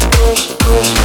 push, push.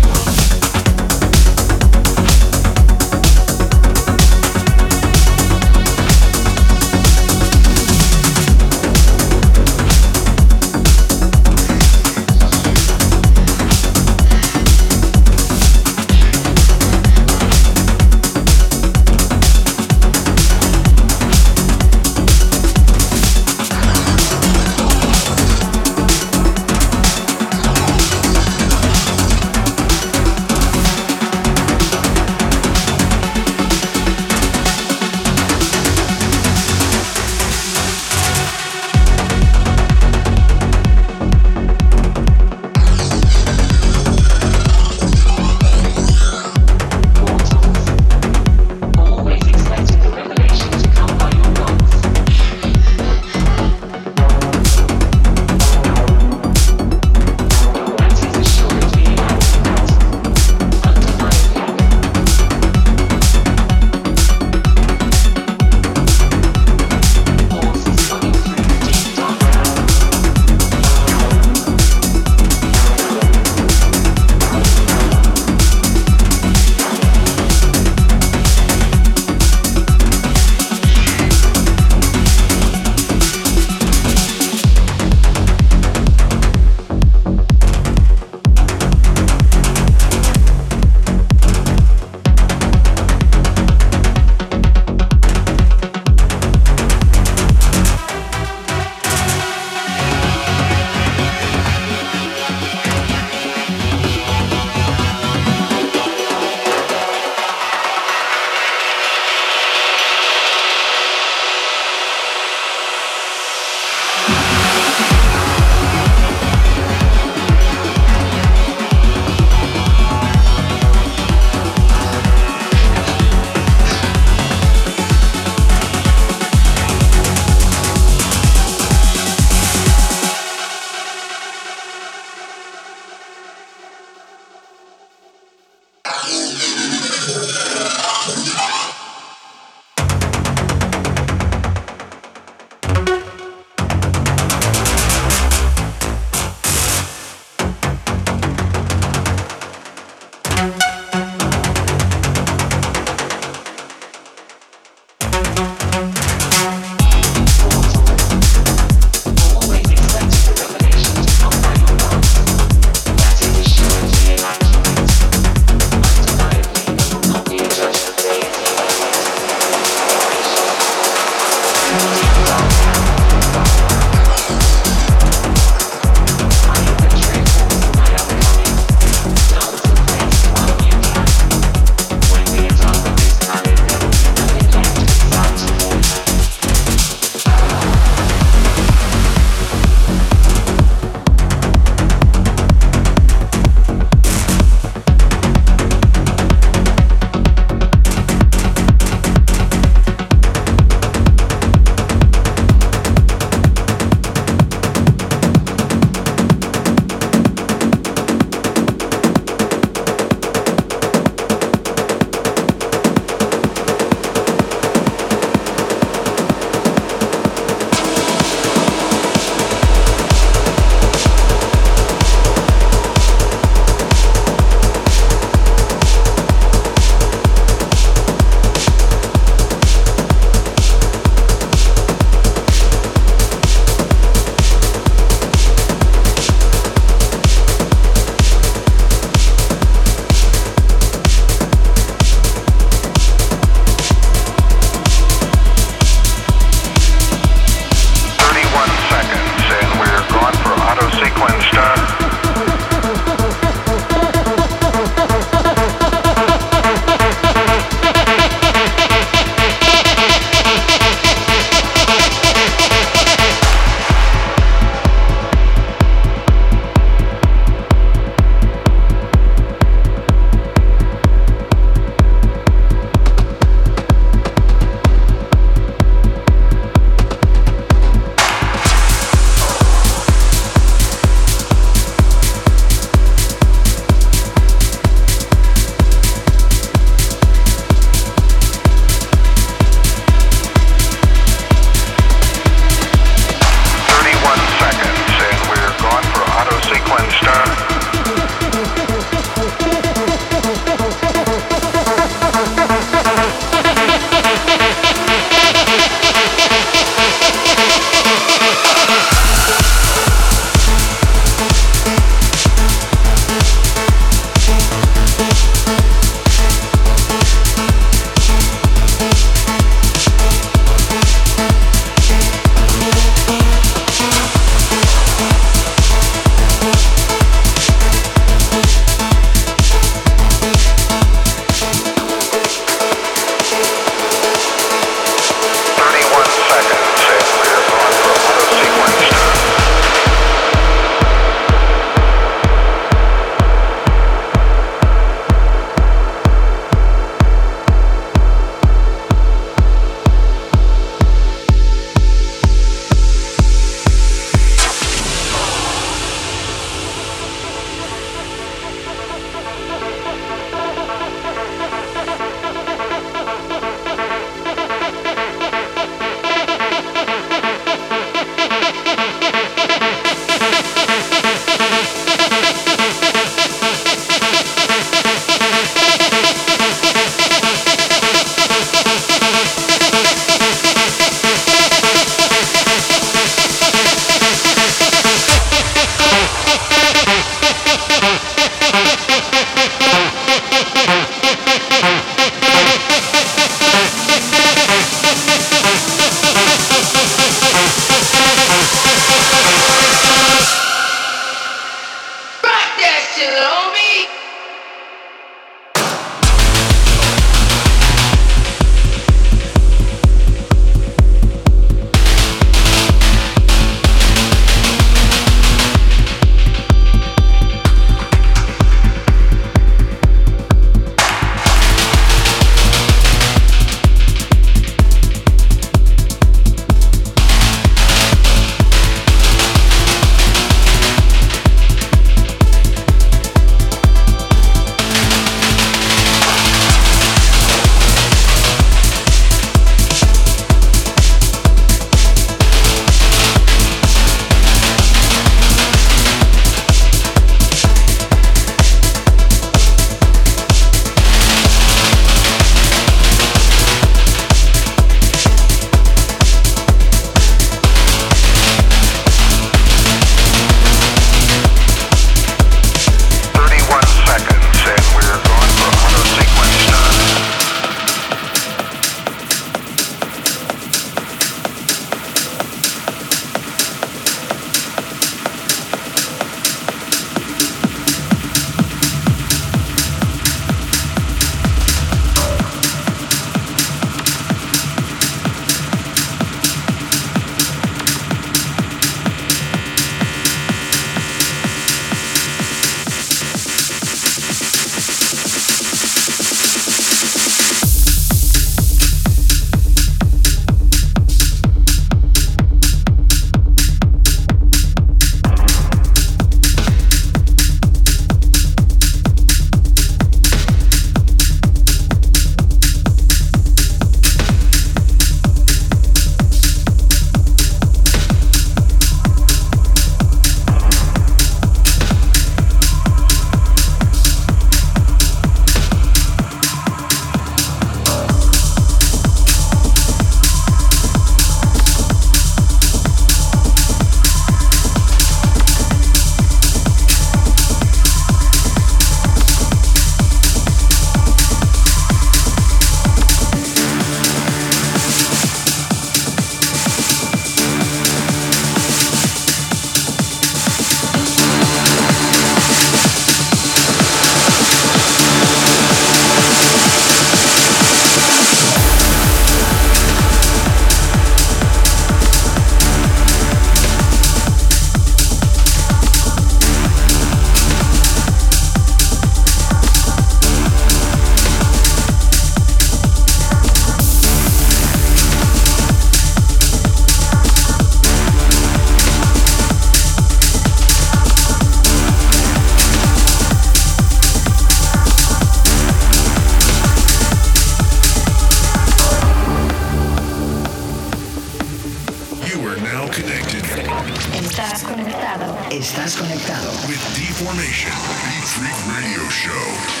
Conectado. Estás conectado. with Deformation Beat Freak Radio Show.